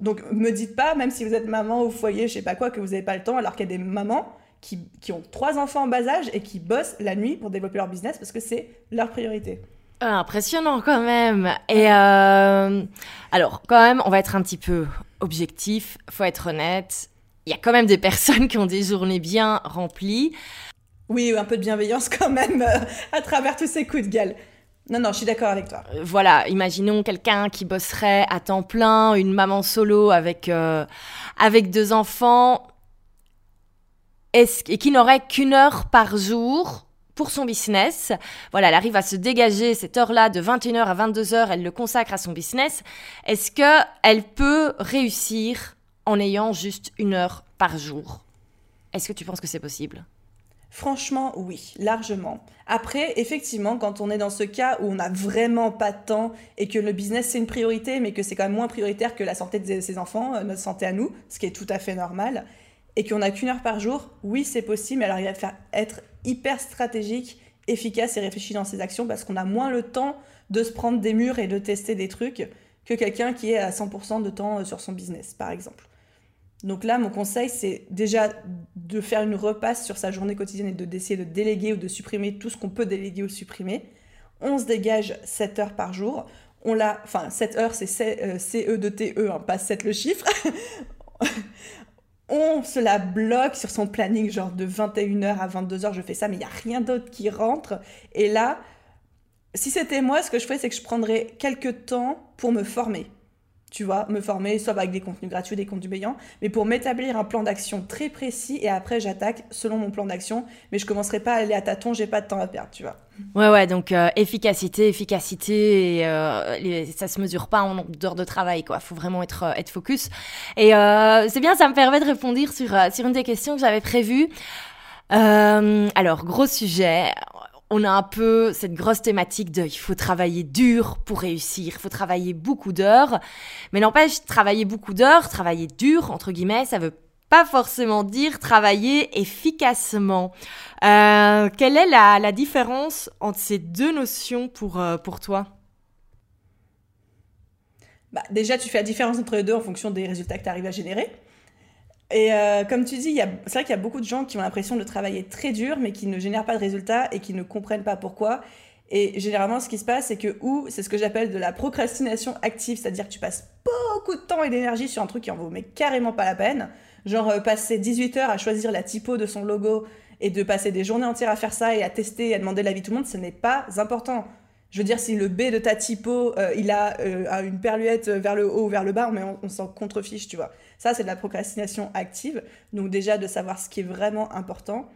Donc me dites pas, même si vous êtes maman au foyer, je sais pas quoi, que vous n'avez pas le temps, alors qu'il y a des mamans qui, ont trois enfants en bas âge et qui bossent la nuit pour développer leur business parce que c'est leur priorité. Ah, impressionnant quand même. Et euh, alors, quand même, on va être un petit peu objectif, faut être honnête. Il y a quand même des personnes qui ont des journées bien remplies. Oui, un peu de bienveillance quand même euh, à travers tous ces coups de gueule. Non, non, je suis d'accord avec toi. Euh, voilà, imaginons quelqu'un qui bosserait à temps plein, une maman solo avec, avec deux enfants et qui n'aurait qu'une heure par jour pour son business. Voilà, elle arrive à se dégager cette heure-là de 21h à 22h, elle le consacre à son business. Est-ce qu'elle peut réussir en ayant juste une heure par jour? Est-ce que tu penses que c'est possible? Franchement, oui, largement. Après, effectivement, quand on est dans ce cas où on n'a vraiment pas de temps et que le business c'est une priorité, mais que c'est quand même moins prioritaire que la santé de ses enfants, euh, notre santé à nous, ce qui est tout à fait normal, et qu'on n'a qu'une heure par jour, oui, c'est possible, mais alors il va faire être hyper stratégique, efficace et réfléchi dans ses actions parce qu'on a moins le temps de se prendre des murs et de tester des trucs que quelqu'un qui est à 100% de temps euh, sur son business, par exemple. Donc là, mon conseil, c'est déjà de faire une repasse sur sa journée quotidienne et de d'essayer de déléguer ou de supprimer tout ce qu'on peut déléguer ou supprimer. On se dégage 7 heures par jour. On l'a, enfin 7 heures, c'est CE de TE, hein, pas 7 le chiffre. on se la bloque sur son planning, genre de 21h à 22h, je fais ça, mais il n'y a rien d'autre qui rentre. Et là, si c'était moi, ce que je ferais, c'est que je prendrais quelques temps pour me former tu vois, me former, soit avec des contenus gratuits, des contenus payants, mais pour m'établir un plan d'action très précis et après j'attaque selon mon plan d'action, mais je commencerai pas à aller à tâtons, j'ai pas de temps à perdre, tu vois. Ouais, ouais, donc euh, efficacité, efficacité, et, euh, ça se mesure pas en nombre d'heures de travail, quoi. Faut vraiment être, euh, être focus. Et c'est bien, ça me permet de répondre sur, sur une des questions que j'avais prévues. Euh, alors, gros sujet. On a un peu cette grosse thématique de il faut travailler dur pour réussir, il faut travailler beaucoup d'heures. Mais n'empêche, travailler beaucoup d'heures, travailler dur, entre guillemets, ça veut pas forcément dire travailler efficacement. Euh, quelle est la, différence entre ces deux notions pour, euh, pour toi? Bah, Déjà, tu fais la différence entre les deux en fonction des résultats que tu arrives à générer. Et euh, comme tu dis, c'est vrai qu'il y a beaucoup de gens qui ont l'impression de travailler très dur, mais qui ne génèrent pas de résultats et qui ne comprennent pas pourquoi. Et généralement, ce qui se passe, c'est que ou c'est ce que j'appelle de la procrastination active, c'est-à-dire que tu passes beaucoup de temps et d'énergie sur un truc qui en vaut mais carrément pas la peine. Genre euh, passer 18 heures à choisir la typo de son logo et de passer des journées entières à faire ça et à tester et à demander l'avis de tout le monde, ce n'est pas important. Je veux dire, si le B de ta typo, euh, il a une perluette vers le haut ou vers le bas, mais on, on s'en contrefiche, tu vois. Ça, c'est de la procrastination active. Donc déjà, de savoir ce qui est vraiment important.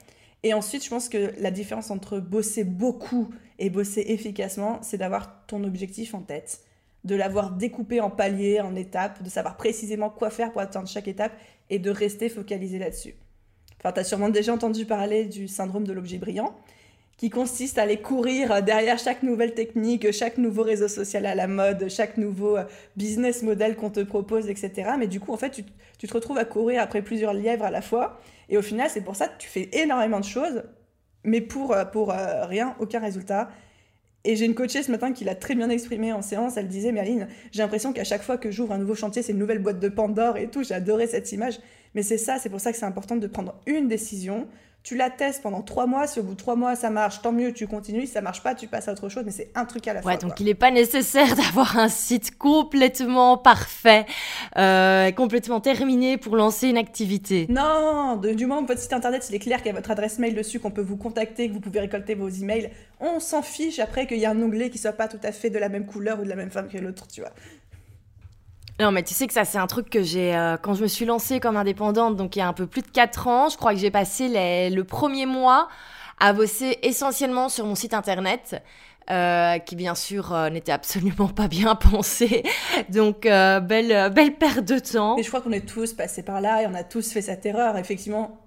Et ensuite, je pense que la différence entre bosser beaucoup et bosser efficacement, c'est d'avoir ton objectif en tête, de l'avoir découpé en paliers, en étapes, de savoir précisément quoi faire pour atteindre chaque étape et de rester focalisé là-dessus. Enfin, tu as sûrement déjà entendu parler du syndrome de l'objet brillant qui consiste à aller courir derrière chaque nouvelle technique, chaque nouveau réseau social à la mode, chaque nouveau euh, business model qu'on te propose, etc. Mais du coup, en fait, tu, te retrouves à courir après plusieurs lièvres à la fois. Et au final, c'est pour ça que tu fais énormément de choses, mais pour, euh, pour euh, rien, aucun résultat. Et j'ai une coachée ce matin qui l'a très bien exprimé en séance. Elle disait, Merline, j'ai l'impression qu'à chaque fois que j'ouvre un nouveau chantier, c'est une nouvelle boîte de Pandore et tout. J'ai adoré cette image. Mais c'est ça, c'est pour ça que c'est important de prendre une décision, tu la testes pendant trois mois. Si au bout de trois mois ça marche, tant mieux, tu continues. Si ça marche pas, tu passes à autre chose. Mais c'est un truc à la fois. Ouais, donc il n'est pas nécessaire d'avoir un site complètement parfait, euh, complètement terminé pour lancer une activité. Non, du moment que votre site internet il est clair qu'il y a votre adresse mail dessus, qu'on peut vous contacter, que vous pouvez récolter vos emails, on s'en fiche après qu'il y a un onglet qui soit pas tout à fait de la même couleur ou de la même forme que l'autre, tu vois. Non, mais tu sais que ça, c'est un truc que j'ai. Euh, quand je me suis lancée comme indépendante, donc il y a un peu plus de 4 ans, je crois que j'ai passé le premier mois à bosser essentiellement sur mon site internet. Euh, qui bien sûr euh, n'était absolument pas bien pensé. Donc belle, belle perte de temps. Et je crois qu'on est tous passés par là et on a tous fait cette erreur. Effectivement,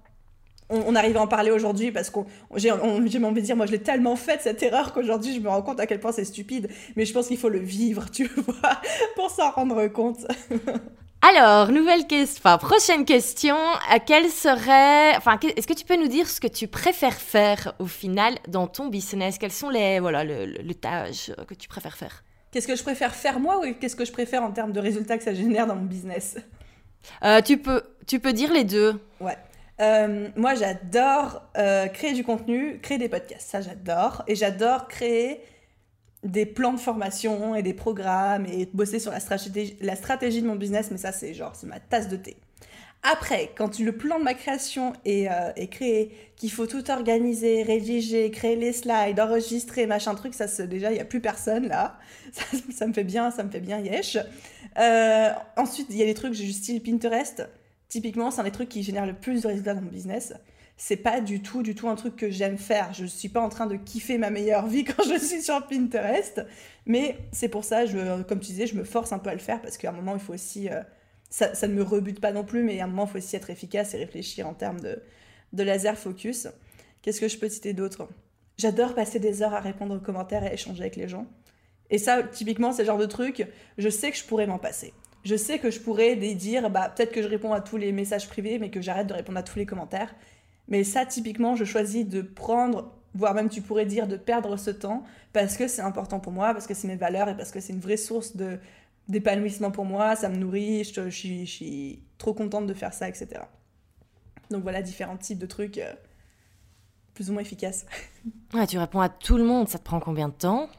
on, arrive à en parler aujourd'hui parce que j'ai envie de dire, moi je l'ai tellement fait cette erreur qu'aujourd'hui je me rends compte à quel point c'est stupide. Mais je pense qu'il faut le vivre, tu vois, pour s'en rendre compte. Alors, nouvelle question, enfin, prochaine question. Euh, quelle serait, enfin, est-ce que tu peux nous dire ce que tu préfères faire au final dans ton business? Quelles sont les, voilà, le, tâches que tu préfères faire? Qu'est-ce que je préfère faire moi ou qu'est-ce que je préfère en termes de résultats que ça génère dans mon business? Euh, tu, peux, tu peux dire les deux. Ouais. Euh, moi, j'adore euh, créer du contenu, créer des podcasts, ça j'adore. Et j'adore créer des plans de formation et des programmes et bosser sur la stratégie, de mon business, mais ça c'est genre, c'est ma tasse de thé. Après, quand le plan de ma création est, euh, créé, qu'il faut tout organiser, rédiger, créer les slides, enregistrer, machin truc, ça c'est déjà, il n'y a plus personne là. Ça, ça, me fait bien, ça me fait bien yesh. ensuite, il y a des trucs, j'ai style Pinterest Typiquement, c'est un des trucs qui génère le plus de résultats dans mon business. C'est pas du tout, du tout un truc que j'aime faire. Je suis pas en train de kiffer ma meilleure vie quand je suis sur Pinterest. Mais c'est pour ça, comme tu disais, je me force un peu à le faire parce qu'à un moment, il faut aussi. Euh, ça, ça, ne me rebute pas non plus, mais à un moment, il faut aussi être efficace et réfléchir en termes de, laser focus. Qu'est-ce que je peux citer d'autre? J'adore passer des heures à répondre aux commentaires et échanger avec les gens. Et ça, typiquement, c'est le genre de truc, je sais que je pourrais m'en passer je sais que je pourrais dire, bah, peut-être que je réponds à tous les messages privés, mais que j'arrête de répondre à tous les commentaires. Mais ça, typiquement, je choisis de prendre, voire même tu pourrais dire de perdre ce temps, parce que c'est important pour moi, parce que c'est mes valeurs et parce que c'est une vraie source de d'épanouissement pour moi, ça me nourrit, je, suis, trop contente de faire ça, etc. Donc voilà, différents types de trucs euh, plus ou moins efficaces. Ouais, tu réponds à tout le monde, ça te prend combien de temps?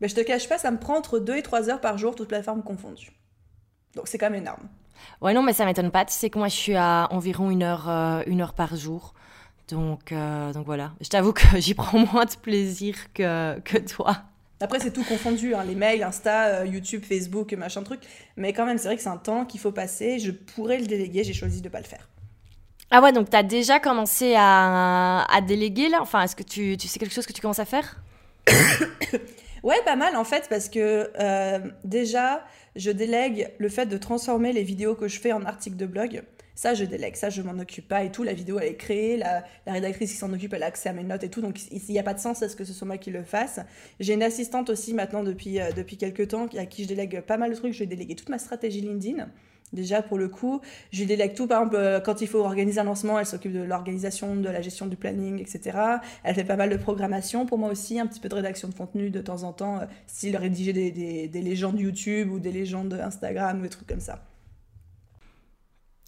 Mais Je te cache pas, ça me prend entre 2 et 3 heures par jour, toutes plateformes confondues. Donc c'est quand même énorme. Ouais, non, mais ça m'étonne pas. Tu sais que moi, je suis à environ une heure, euh, une heure par jour. Donc, euh, donc voilà. Je t'avoue que j'y prends moins de plaisir que, que toi. Après, c'est tout confondu, hein, les mails, Insta, euh, YouTube, Facebook, machin truc. Mais quand même, c'est vrai que c'est un temps qu'il faut passer. Je pourrais le déléguer, j'ai choisi de ne pas le faire. Ah ouais, donc tu as déjà commencé à, à déléguer là? Enfin, est-ce que tu, tu sais quelque chose que tu commences à faire? Ouais, pas mal en fait, parce que déjà, je délègue le fait de transformer les vidéos que je fais en articles de blog. Ça, je délègue, ça, je m'en occupe pas et tout. La vidéo, elle est créée, la, rédactrice qui s'en occupe, elle a accès à mes notes et tout. Donc, il n'y a pas de sens à ce que ce soit moi qui le fasse. J'ai une assistante aussi maintenant depuis, euh, depuis quelques temps à qui je délègue pas mal de trucs. Je vais déléguer toute ma stratégie LinkedIn. Déjà, pour le coup, je délègue tout. Par exemple, euh, quand il faut organiser un lancement, elle s'occupe de l'organisation, de la gestion du planning, etc. Elle fait pas mal de programmation pour moi aussi, un petit peu de rédaction de contenu de temps en temps, euh, style rédiger des, des, des légendes YouTube ou des légendes Instagram ou des trucs comme ça.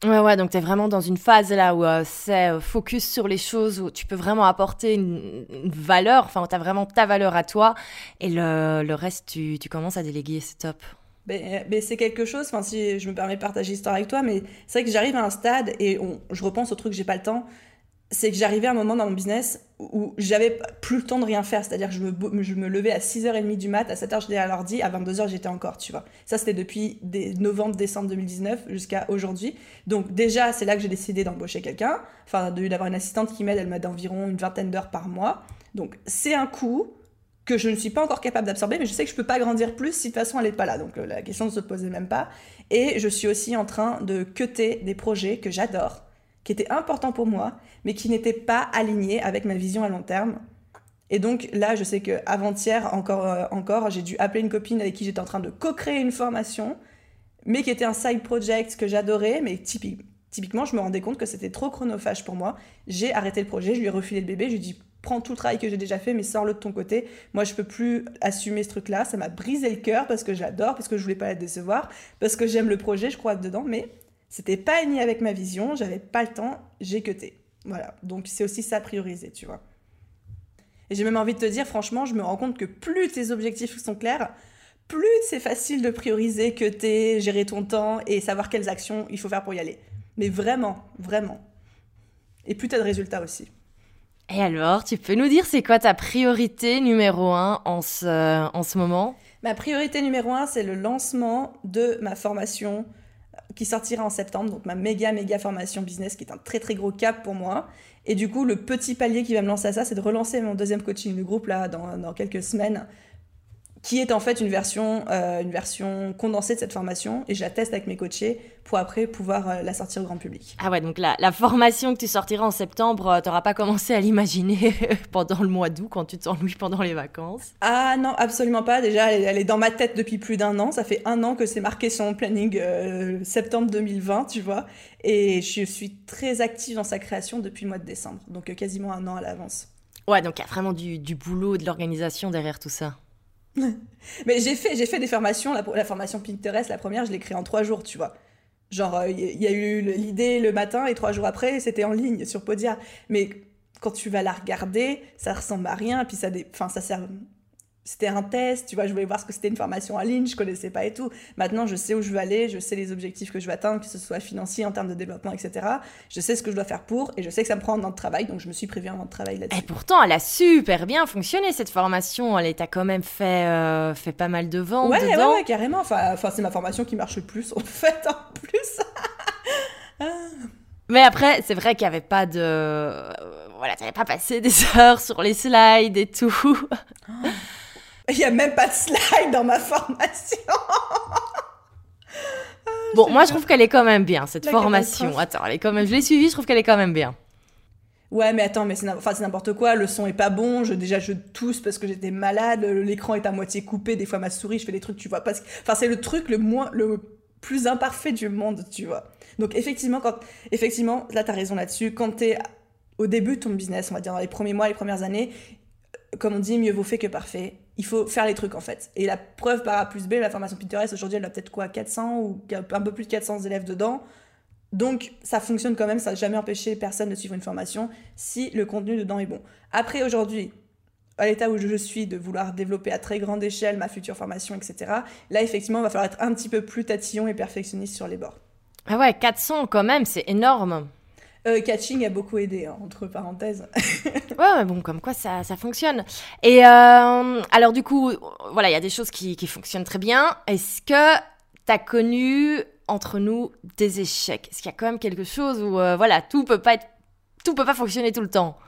Ouais, ouais, donc tu es vraiment dans une phase là où euh, c'est focus sur les choses où tu peux vraiment apporter une, valeur, enfin, tu as vraiment ta valeur à toi, et le, reste, tu commences à déléguer, c'est top. Ben, ben, c'est quelque chose, enfin si je me permets de partager l'histoire avec toi, mais c'est vrai que j'arrive à un stade et je repense au truc j'ai pas le temps, c'est que j'arrivais à un moment dans mon business où j'avais plus le temps de rien faire, c'est-à-dire que je me, je me levais à 6h30 du mat, à 7h j'étais à l'ordi, à 22h j'étais encore, tu vois. Ça c'était depuis novembre, décembre 2019 jusqu'à aujourd'hui. Donc déjà c'est là que j'ai décidé d'embaucher quelqu'un, enfin d'avoir une assistante qui m'aide, elle m'aide environ une vingtaine d'heures par mois. Donc c'est un coût, que je ne suis pas encore capable d'absorber, mais je sais que je peux pas grandir plus si de toute façon elle n'est pas là. Donc euh, la question ne se posait même pas. Et je suis aussi en train de cuter des projets que j'adore, qui étaient importants pour moi, mais qui n'étaient pas alignés avec ma vision à long terme. Et donc là, je sais que avant-hier encore, euh, encore, j'ai dû appeler une copine avec qui j'étais en train de co-créer une formation, mais qui était un side project que j'adorais, mais typiquement, je me rendais compte que c'était trop chronophage pour moi. J'ai arrêté le projet, je lui ai refilé le bébé, je lui ai dit prends tout le travail que j'ai déjà fait, mais sors-le de ton côté. Moi, je peux plus assumer ce truc-là. Ça m'a brisé le cœur parce que j'adore, parce que je voulais pas la décevoir, parce que j'aime le projet, je crois dedans, mais c'était pas aligné avec ma vision, j'avais pas le temps, j'ai cuté. Voilà. Donc, c'est aussi ça prioriser, tu vois. Et j'ai même envie de te dire, franchement, je me rends compte que plus tes objectifs sont clairs, plus c'est facile de prioriser, cuter, gérer ton temps et savoir quelles actions il faut faire pour y aller. Mais vraiment, vraiment. Et plus t'as de résultats aussi. Et alors, tu peux nous dire c'est quoi ta priorité numéro un en ce, en ce moment? Ma priorité numéro un, c'est le lancement de ma formation euh, qui sortira en septembre, donc ma méga méga formation business qui est un très très gros cap pour moi. Et du coup, le petit palier qui va me lancer à ça, c'est de relancer mon deuxième coaching de groupe là dans, dans quelques semaines qui est en fait une version, euh, une version condensée de cette formation et je la teste avec mes coachés pour après pouvoir euh, la sortir au grand public. Ah ouais, donc la, la formation que tu sortiras en septembre, euh, tu n'auras pas commencé à l'imaginer pendant le mois d'août quand tu t'ennuies pendant les vacances? Ah non, absolument pas. Déjà, elle, est dans ma tête depuis plus d'un an. Ça fait un an que c'est marqué sur mon planning septembre 2020, tu vois. Et je suis très active dans sa création depuis le mois de décembre, donc quasiment un an à l'avance. Ouais, donc il y a vraiment du, du boulot, de l'organisation derrière tout ça. Mais j'ai fait, j'ai fait des formations. La, la formation Pinterest, la première, je l'ai créée en trois jours, tu vois. Genre, il euh, y, a eu l'idée le matin et trois jours après, c'était en ligne sur Podia. Mais quand tu vas la regarder, ça ressemble à rien. Puis ça, enfin, ça sert c'était un test, tu vois, je voulais voir ce que c'était une formation en ligne, je connaissais pas et tout. Maintenant, je sais où je veux aller, je sais les objectifs que je veux atteindre, que ce soit financier, en termes de développement, etc. Je sais ce que je dois faire pour, et je sais que ça me prend un an de travail, donc je me suis prévu un an de travail là-dessus. Et pourtant, elle a super bien fonctionné, cette formation. Elle t'a quand même fait, euh, fait pas mal de ventes ouais, dedans. Ouais, carrément. Enfin, enfin c'est ma formation qui marche le plus, en fait, en plus. Mais après, c'est vrai qu'il n'y avait pas de... Euh, voilà, t'avais pas passé des heures sur les slides et tout. Il n'y a même pas de slide dans ma formation. bon, moi je trouve qu'elle est quand même bien, cette formation. Attends, elle est quand même... je l'ai suivie, je trouve qu'elle est quand même bien. Ouais, mais attends, mais c'est n'importe quoi, le son est pas bon, je, déjà je tousse parce que j'étais malade, l'écran est à moitié coupé, des fois ma souris, je fais des trucs, tu vois pas. Enfin, c'est le truc le moins, le plus imparfait du monde, tu vois. Donc effectivement, quand, effectivement, là t'as raison là-dessus, quand t'es au début de ton business, on va dire dans les premiers mois, les premières années, comme on dit, mieux vaut fait que parfait il faut faire les trucs en fait. Et la preuve par A plus B, la formation Pinterest, aujourd'hui, elle a peut-être quoi 400 ou un peu plus de 400 élèves dedans. Donc ça fonctionne quand même, ça n'a jamais empêché personne de suivre une formation si le contenu dedans est bon. Après aujourd'hui, à l'état où je suis, de vouloir développer à très grande échelle ma future formation, etc., là effectivement, il va falloir être un petit peu plus tatillon et perfectionniste sur les bords. Ah ouais, 400 quand même, c'est énorme. Euh, catching a beaucoup aidé, hein, entre parenthèses. ouais, mais bon, comme quoi ça, ça fonctionne. Et euh, alors, du coup, voilà, il y a des choses qui, qui fonctionnent très bien. Est-ce que tu as connu entre nous des échecs? Est-ce qu'il y a quand même quelque chose où, euh, voilà, tout peut pas être, tout peut pas fonctionner tout le temps?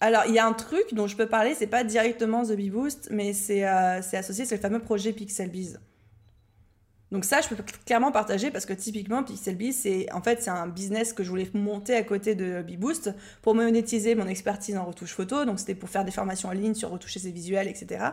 Alors, il y a un truc dont je peux parler, c'est pas directement The Bee Boost, mais c'est associé, c'est le fameux projet Pixel Bees. Donc ça, je peux clairement partager parce que typiquement, Pixelbee, c'est en fait c'est un business que je voulais monter à côté de Beboost pour monétiser mon expertise en retouche photo. Donc c'était pour faire des formations en ligne sur retoucher ses visuels, etc.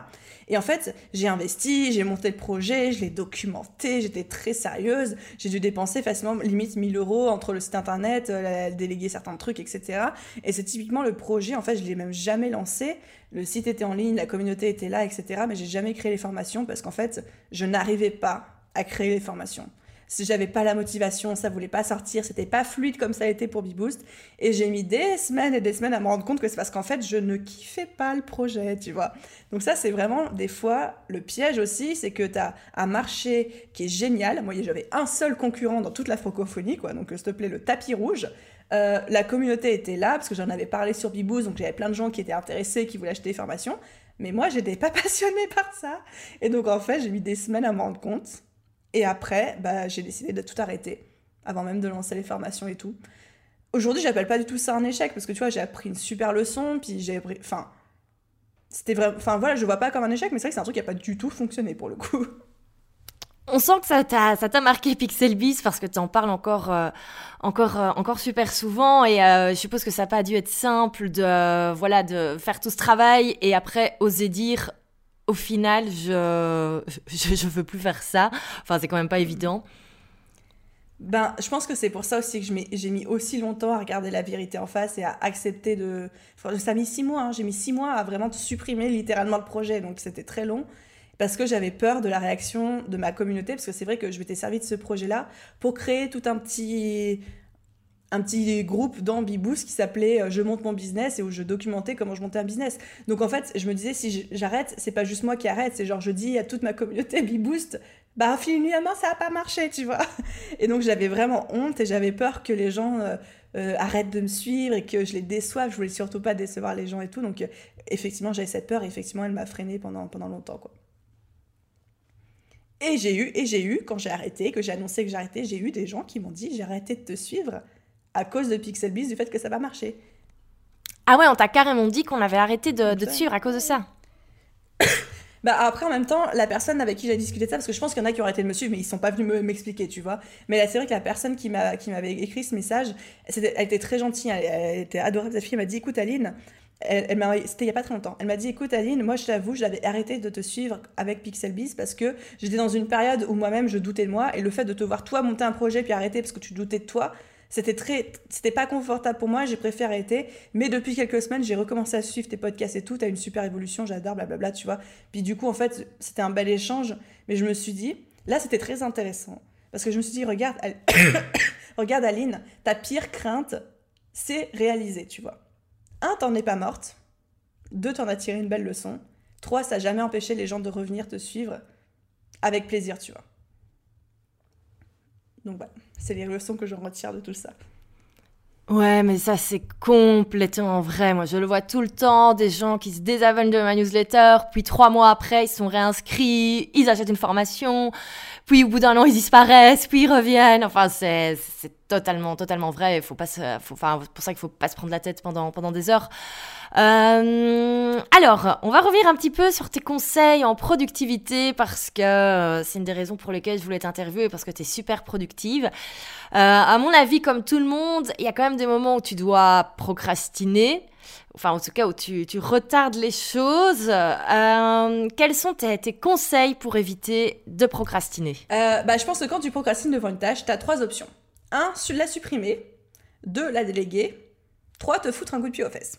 Et en fait, j'ai investi, j'ai monté le projet, je l'ai documenté, j'étais très sérieuse. J'ai dû dépenser facilement limite 1000 euros entre le site internet, euh, déléguer certains trucs, etc. Et c'est typiquement le projet. En fait, je l'ai même jamais lancé. Le site était en ligne, la communauté était là, etc. Mais j'ai jamais créé les formations parce qu'en fait, je n'arrivais pas à créer les formations. Si j'avais pas la motivation, ça voulait pas sortir, c'était pas fluide comme ça a été pour BeBoost. Et j'ai mis des semaines et des semaines à me rendre compte que c'est parce qu'en fait, je ne kiffais pas le projet, tu vois. Donc ça, c'est vraiment des fois le piège aussi, c'est que tu as un marché qui est génial. Moi, j'avais un seul concurrent dans toute la francophonie, quoi. Donc, s'il te plaît, le tapis rouge. Euh, la communauté était là parce que j'en avais parlé sur BeBoost, donc j'avais plein de gens qui étaient intéressés, qui voulaient acheter des formations. Mais moi, j'étais pas passionnée par ça. Et donc, en fait, j'ai mis des semaines à me rendre compte et après, bah, j'ai décidé de tout arrêter, avant même de lancer les formations et tout. Aujourd'hui, j'appelle pas du tout ça un échec, parce que tu vois, j'ai appris une super leçon, puis j'ai appris. Enfin, c'était vrai. Enfin, voilà, je vois pas comme un échec, mais c'est vrai que c'est un truc qui a pas du tout fonctionné pour le coup. On sent que ça t'a, ça t'a marqué Pixelbiz parce que tu en parles encore, euh, encore, euh, encore super souvent et euh, je suppose que ça n'a pas dû être simple de, voilà, de faire tout ce travail et après oser dire au final, je, je, veux plus faire ça. Enfin, c'est quand même pas évident. Ben, je pense que c'est pour ça aussi que j'ai mis aussi longtemps à regarder la vérité en face et à accepter de. Enfin, ça a mis six mois. Hein. J'ai mis six mois à vraiment supprimer littéralement le projet. Donc, c'était très long parce que j'avais peur de la réaction de ma communauté. Parce que c'est vrai que je m'étais servi de ce projet-là pour créer tout un petit un petit groupe dans Beboost qui s'appelait euh, Je monte mon business et où je documentais comment je montais un business. Donc en fait, je me disais, si j'arrête, c'est pas juste moi qui arrête, c'est genre je dis à toute ma communauté Beboost, bah finalement ça a pas marché, tu vois. Et donc j'avais vraiment honte et j'avais peur que les gens euh, euh, arrêtent de me suivre et que je les déçoive. Je voulais surtout pas décevoir les gens et tout. Donc effectivement, j'avais cette peur et effectivement, elle m'a freinée pendant, pendant longtemps, quoi. Et j'ai eu, et j'ai eu, quand j'ai arrêté, que j'ai annoncé que j'arrêtais, j'ai eu des gens qui m'ont dit j'ai arrêté de te suivre à cause de Pixelbiz, du fait que ça va marcher. Ah ouais, on t'a carrément dit qu'on avait arrêté de, te suivre à cause de ça. Bah après, en même temps, la personne avec qui j'ai discuté de ça, parce que je pense qu'il y en a qui ont arrêté de me suivre, mais ils sont pas venus m'expliquer, tu vois. Mais là, c'est vrai que la personne qui m'avait écrit ce message, elle était très gentille, elle, était adorable, sa fille, elle m'a dit, écoute Aline, elle, c'était il y a pas très longtemps. Elle m'a dit écoute Aline, moi je t'avoue, j'avais arrêté de te suivre avec Pixelbiz parce que j'étais dans une période où moi-même je doutais de moi et le fait de te voir toi monter un projet puis arrêter parce que tu doutais de toi, c'était très, c'était pas confortable pour moi, j'ai préféré arrêter. Mais depuis quelques semaines, j'ai recommencé à suivre tes podcasts et tout. T'as une super évolution, j'adore, blablabla, tu vois. Puis du coup, en fait, c'était un bel échange. Mais je me suis dit, là, c'était très intéressant. Parce que je me suis dit, regarde, regarde Aline, ta pire crainte, c'est réaliser, tu vois. Un, t'en es pas morte. Deux, t'en as tiré une belle leçon. Trois, ça n'a jamais empêché les gens de revenir te suivre avec plaisir, tu vois. Donc voilà, c'est les leçons que je retire de tout ça. Ouais, mais ça c'est complètement vrai. Moi, je le vois tout le temps, des gens qui se désabonnent de ma newsletter, puis trois mois après, ils sont réinscrits, ils achètent une formation, puis au bout d'un an, ils disparaissent, puis ils reviennent. Enfin, c'est totalement, totalement vrai. Faut pas faut, enfin, pour ça qu'il faut pas se prendre la tête pendant, pendant des heures. Euh, alors, on va revenir un petit peu sur tes conseils en productivité parce que euh, c'est une des raisons pour lesquelles je voulais t'interviewer parce que tu es super productive. Euh, à mon avis, comme tout le monde, il y a quand même des moments où tu dois procrastiner. Enfin, en tout cas, où tu, retardes les choses. quels sont tes, conseils pour éviter de procrastiner? Bah, Je pense que quand tu procrastines devant une tâche, tu as trois options. Un, la supprimer. Deux, la déléguer. Trois, te foutre un coup de pied aux fesses.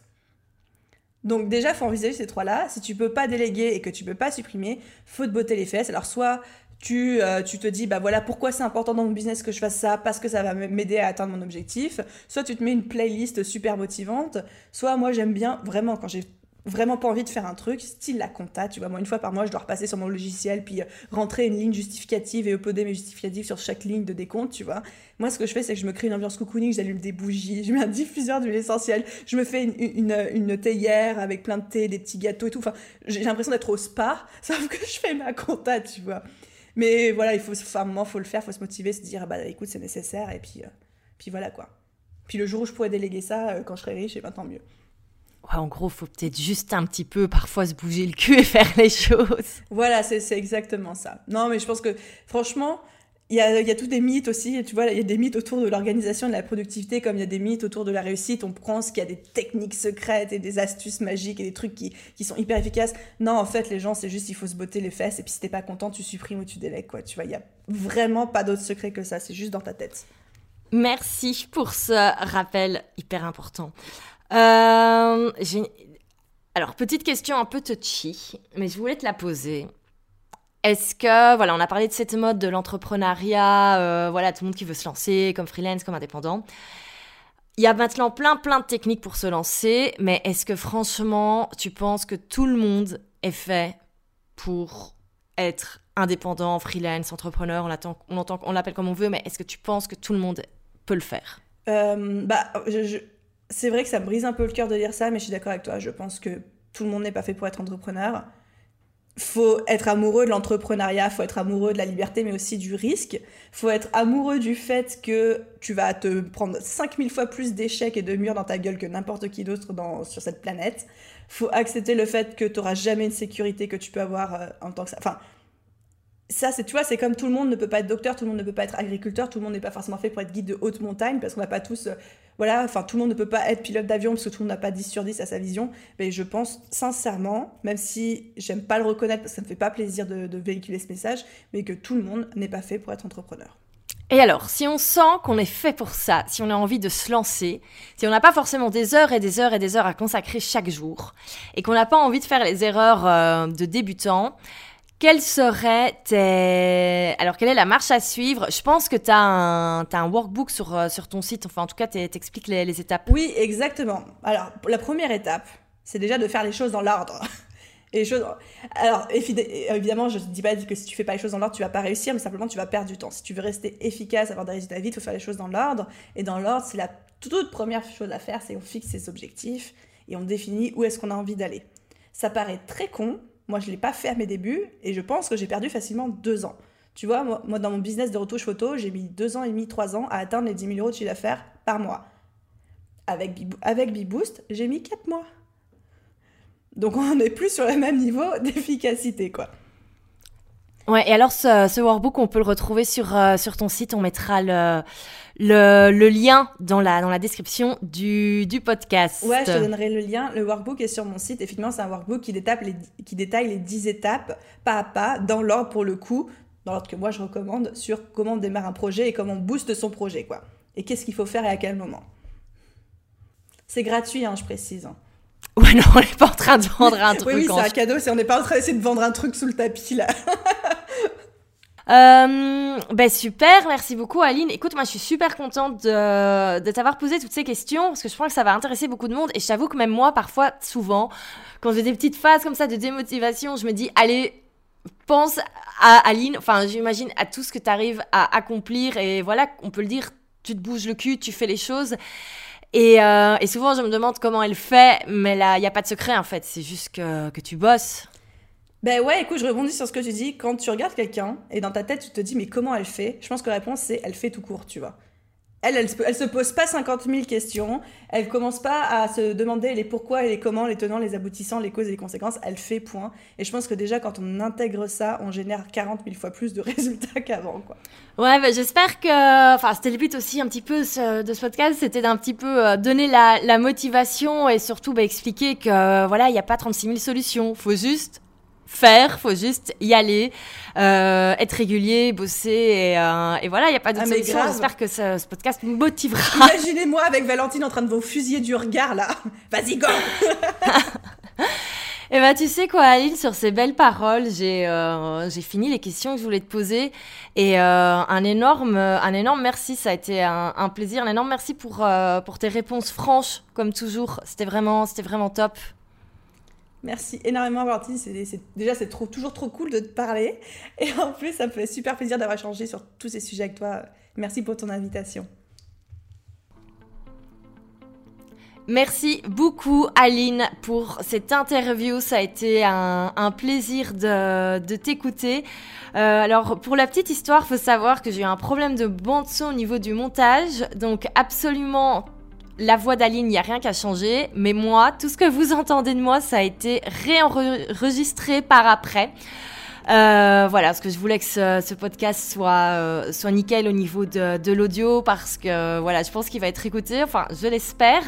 Donc déjà, faut envisager ces trois-là. Si tu peux pas déléguer et que tu peux pas supprimer, faut te botter les fesses. Alors soit tu, euh, tu te dis, bah voilà, pourquoi c'est important dans mon business que je fasse ça? Parce que ça va m'aider à atteindre mon objectif. Soit tu te mets une playlist super motivante. Soit moi, j'aime bien, vraiment, quand j'ai vraiment pas envie de faire un truc, style la compta, tu vois, moi une fois par mois je dois repasser sur mon logiciel puis euh, rentrer une ligne justificative et uploader mes justificatifs sur chaque ligne de décompte, tu vois. Moi ce que je fais c'est que je me crée une ambiance cocooning, j'allume des bougies, je mets un diffuseur d'huile essentielle, je me fais une, une, théière avec plein de thé, des petits gâteaux et tout, j'ai l'impression d'être au spa, sauf que je fais ma compta, tu vois. Mais voilà, il faut, enfin, moment faut le faire, faut se motiver, se dire bah écoute c'est nécessaire et puis, euh, puis voilà quoi. Puis le jour où je pourrais déléguer ça, euh, quand je serai riche, et eh ben tant mieux. En gros, faut peut-être juste un petit peu parfois se bouger le cul et faire les choses. Voilà, c'est exactement ça. Non, mais je pense que franchement, il y a, y a tous des mythes aussi, tu vois, il y a des mythes autour de l'organisation de la productivité, comme il y a des mythes autour de la réussite. On pense qu'il y a des techniques secrètes et des astuces magiques et des trucs qui, qui sont hyper efficaces. Non, en fait, les gens, c'est juste, il faut se botter les fesses et puis si t'es pas content, tu supprimes ou tu délègues, quoi. Tu vois, il y a vraiment pas d'autre secret que ça, c'est juste dans ta tête. Merci pour ce rappel hyper important. Euh, alors, petite question un peu touchy, mais je voulais te la poser. Est-ce que, voilà, on a parlé de cette mode de l'entrepreneuriat, euh, voilà, tout le monde qui veut se lancer comme freelance, comme indépendant. Il y a maintenant plein, plein de techniques pour se lancer, mais est-ce que franchement, tu penses que tout le monde est fait pour être indépendant, freelance, entrepreneur, on, l'appelle comme on veut, mais est-ce que tu penses que tout le monde peut le faire? Euh, Bah, je c'est vrai que ça me brise un peu le cœur de dire ça, mais je suis d'accord avec toi. Je pense que tout le monde n'est pas fait pour être entrepreneur. Faut être amoureux de l'entrepreneuriat, faut être amoureux de la liberté, mais aussi du risque. Faut être amoureux du fait que tu vas te prendre 5000 fois plus d'échecs et de murs dans ta gueule que n'importe qui d'autre sur cette planète. Faut accepter le fait que tu n'auras jamais une sécurité que tu peux avoir euh, en tant que ça. Enfin, ça, c'est, tu vois, c'est comme tout le monde ne peut pas être docteur, tout le monde ne peut pas être agriculteur, tout le monde n'est pas forcément fait pour être guide de haute montagne, parce qu'on n'a pas tous, euh, voilà, enfin, tout le monde ne peut pas être pilote d'avion, parce que tout le monde n'a pas 10 sur 10 à sa vision. Mais je pense sincèrement, même si j'aime pas le reconnaître, parce que ça me fait pas plaisir de, véhiculer ce message, mais que tout le monde n'est pas fait pour être entrepreneur. Et alors, si on sent qu'on est fait pour ça, si on a envie de se lancer, si on n'a pas forcément des heures et des heures et des heures à consacrer chaque jour, et qu'on n'a pas envie de faire les erreurs euh, de débutant, quelle serait. Alors, quelle est la marche à suivre? Je pense que tu as, un, workbook sur, euh, sur ton site. Enfin, en tout cas, tu expliques les, les, étapes. Oui, exactement. Alors, la première étape, c'est déjà de faire les choses dans l'ordre. Alors, évidemment, je ne dis pas que si tu fais pas les choses dans l'ordre, tu vas pas réussir, mais simplement, tu vas perdre du temps. Si tu veux rester efficace, avoir des résultats vite, il faut faire les choses dans l'ordre. Et dans l'ordre, c'est la toute première chose à faire, c'est on fixe ses objectifs et on définit où est-ce qu'on a envie d'aller. Ça paraît très con, moi, je ne l'ai pas fait à mes débuts et je pense que j'ai perdu facilement deux ans. Tu vois, moi, dans mon business de retouche photo, j'ai mis deux ans et demi, trois ans à atteindre les 10 000 euros de chiffre d'affaires par mois. Avec, avec BeBoost, j'ai mis quatre mois. Donc on n'est plus sur le même niveau d'efficacité, quoi. Ouais, et alors ce, workbook, on peut le retrouver sur, euh, sur ton site. On mettra le, le, lien dans la, dans la description du, du podcast. Ouais, je te donnerai le lien. Le workbook est sur mon site. Effectivement, c'est un workbook qui, les, qui détaille les 10 étapes, pas à pas, dans l'ordre pour le coup, dans l'ordre que moi je recommande, sur comment on démarre un projet et comment on booste son projet, quoi. Et qu'est-ce qu'il faut faire et à quel moment. C'est gratuit, hein, je précise. Ouais, non, on n'est pas en train de vendre un truc. oui, oui c'est un cadeau, on n'est pas en train d'essayer de vendre un truc sous le tapis, là. Euh, ben super, merci beaucoup Aline. Écoute, moi je suis super contente de, de t'avoir posé toutes ces questions parce que je pense que ça va intéresser beaucoup de monde et je t'avoue que même moi parfois, souvent, quand j'ai des petites phases comme ça de démotivation, je me dis allez, pense à Aline, enfin j'imagine à tout ce que tu arrives à accomplir et voilà, on peut le dire, tu te bouges le cul, tu fais les choses. Et, euh, et souvent je me demande comment elle fait, mais là il n'y a pas de secret en fait, c'est juste que, que tu bosses. Ben ouais, écoute, je rebondis sur ce que tu dis. Quand tu regardes quelqu'un et dans ta tête, tu te dis, mais comment elle fait? Je pense que la réponse, c'est elle fait tout court, tu vois. Elle, elle, se pose pas 50 000 questions. Elle commence pas à se demander les pourquoi et les comment, les tenants, les aboutissants, les causes et les conséquences. Elle fait point. Et je pense que déjà, quand on intègre ça, on génère 40 000 fois plus de résultats qu'avant, quoi. Ouais, bah, j'espère que, enfin, c'était le but aussi un petit peu de ce podcast, c'était d'un petit peu euh, donner la, la, motivation et surtout bah, expliquer que, voilà, il n'y a pas 36 000 solutions. Faut juste faire, faut juste y aller, euh, être régulier, bosser et, euh, et voilà, il n'y a pas de ah, solution. J'espère que ce, ce, podcast nous motivera. Imaginez-moi avec Valentine en train de vous fusiller du regard là. Vas-y, go Et eh bah ben, tu sais quoi Aline, sur ces belles paroles, j'ai euh, j'ai fini les questions que je voulais te poser et euh, un énorme un énorme merci, ça a été un, un plaisir, un énorme merci pour euh, pour tes réponses franches comme toujours, c'était vraiment c'était vraiment top. Merci énormément, Valentine. C'est, déjà, c'est toujours trop cool de te parler. Et en plus, ça me fait super plaisir d'avoir échangé sur tous ces sujets avec toi. Merci pour ton invitation. Merci beaucoup Aline pour cette interview. Ça a été un, plaisir de, de t'écouter. Euh, alors pour la petite histoire, faut savoir que j'ai eu un problème de bande son au niveau du montage. Donc absolument la voix d'Aline, il n'y a rien qu'à changer. Mais moi, tout ce que vous entendez de moi, ça a été réenregistré par après. Euh, voilà, parce que je voulais que ce, podcast soit, euh, soit nickel au niveau de, de l'audio, parce que voilà, je pense qu'il va être écouté, enfin, je l'espère.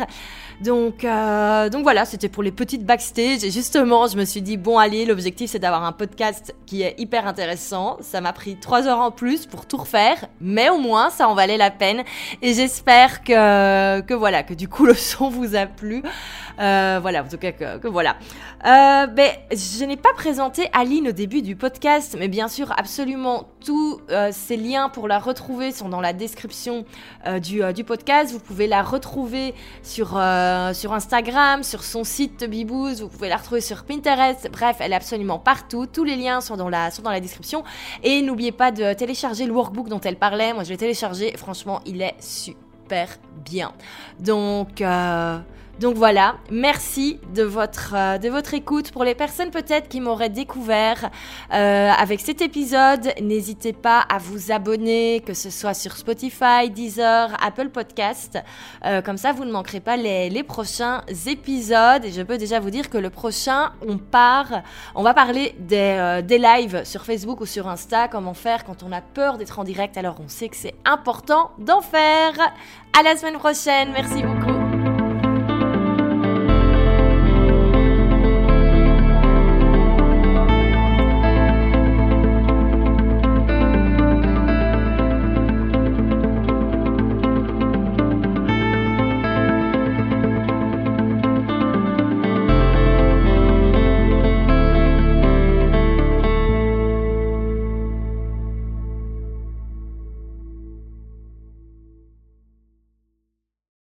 Donc, euh, donc voilà, c'était pour les petites backstage. Et justement, je me suis dit, bon, allez, l'objectif c'est d'avoir un podcast qui est hyper intéressant. Ça m'a pris trois heures en plus pour tout refaire, mais au moins, ça en valait la peine. Et j'espère que, que voilà, que du coup, le son vous a plu. Euh, voilà, en tout cas, que, voilà. Euh, ben, je n'ai pas présenté Aline au début du podcast, mais bien sûr, absolument tous euh, ces liens pour la retrouver sont dans la description euh, du, du podcast. Vous pouvez la retrouver sur sur Instagram, sur son site Bibouze, vous pouvez la retrouver sur Pinterest. Bref, elle est absolument partout. Tous les liens sont dans la, sont dans la description. Et n'oubliez pas de télécharger le workbook dont elle parlait. Moi, je l'ai téléchargé. Franchement, il est super bien. Donc, donc voilà, merci de votre, euh, de votre écoute. Pour les personnes peut-être qui m'auraient découvert euh, avec cet épisode, n'hésitez pas à vous abonner, que ce soit sur Spotify, Deezer, Apple Podcast. Euh, comme ça, vous ne manquerez pas les, les, prochains épisodes. Et je peux déjà vous dire que le prochain, on part, on va parler des, euh, des lives sur Facebook ou sur Insta, comment faire quand on a peur d'être en direct? Alors on sait que c'est important d'en faire. À la semaine prochaine, merci beaucoup.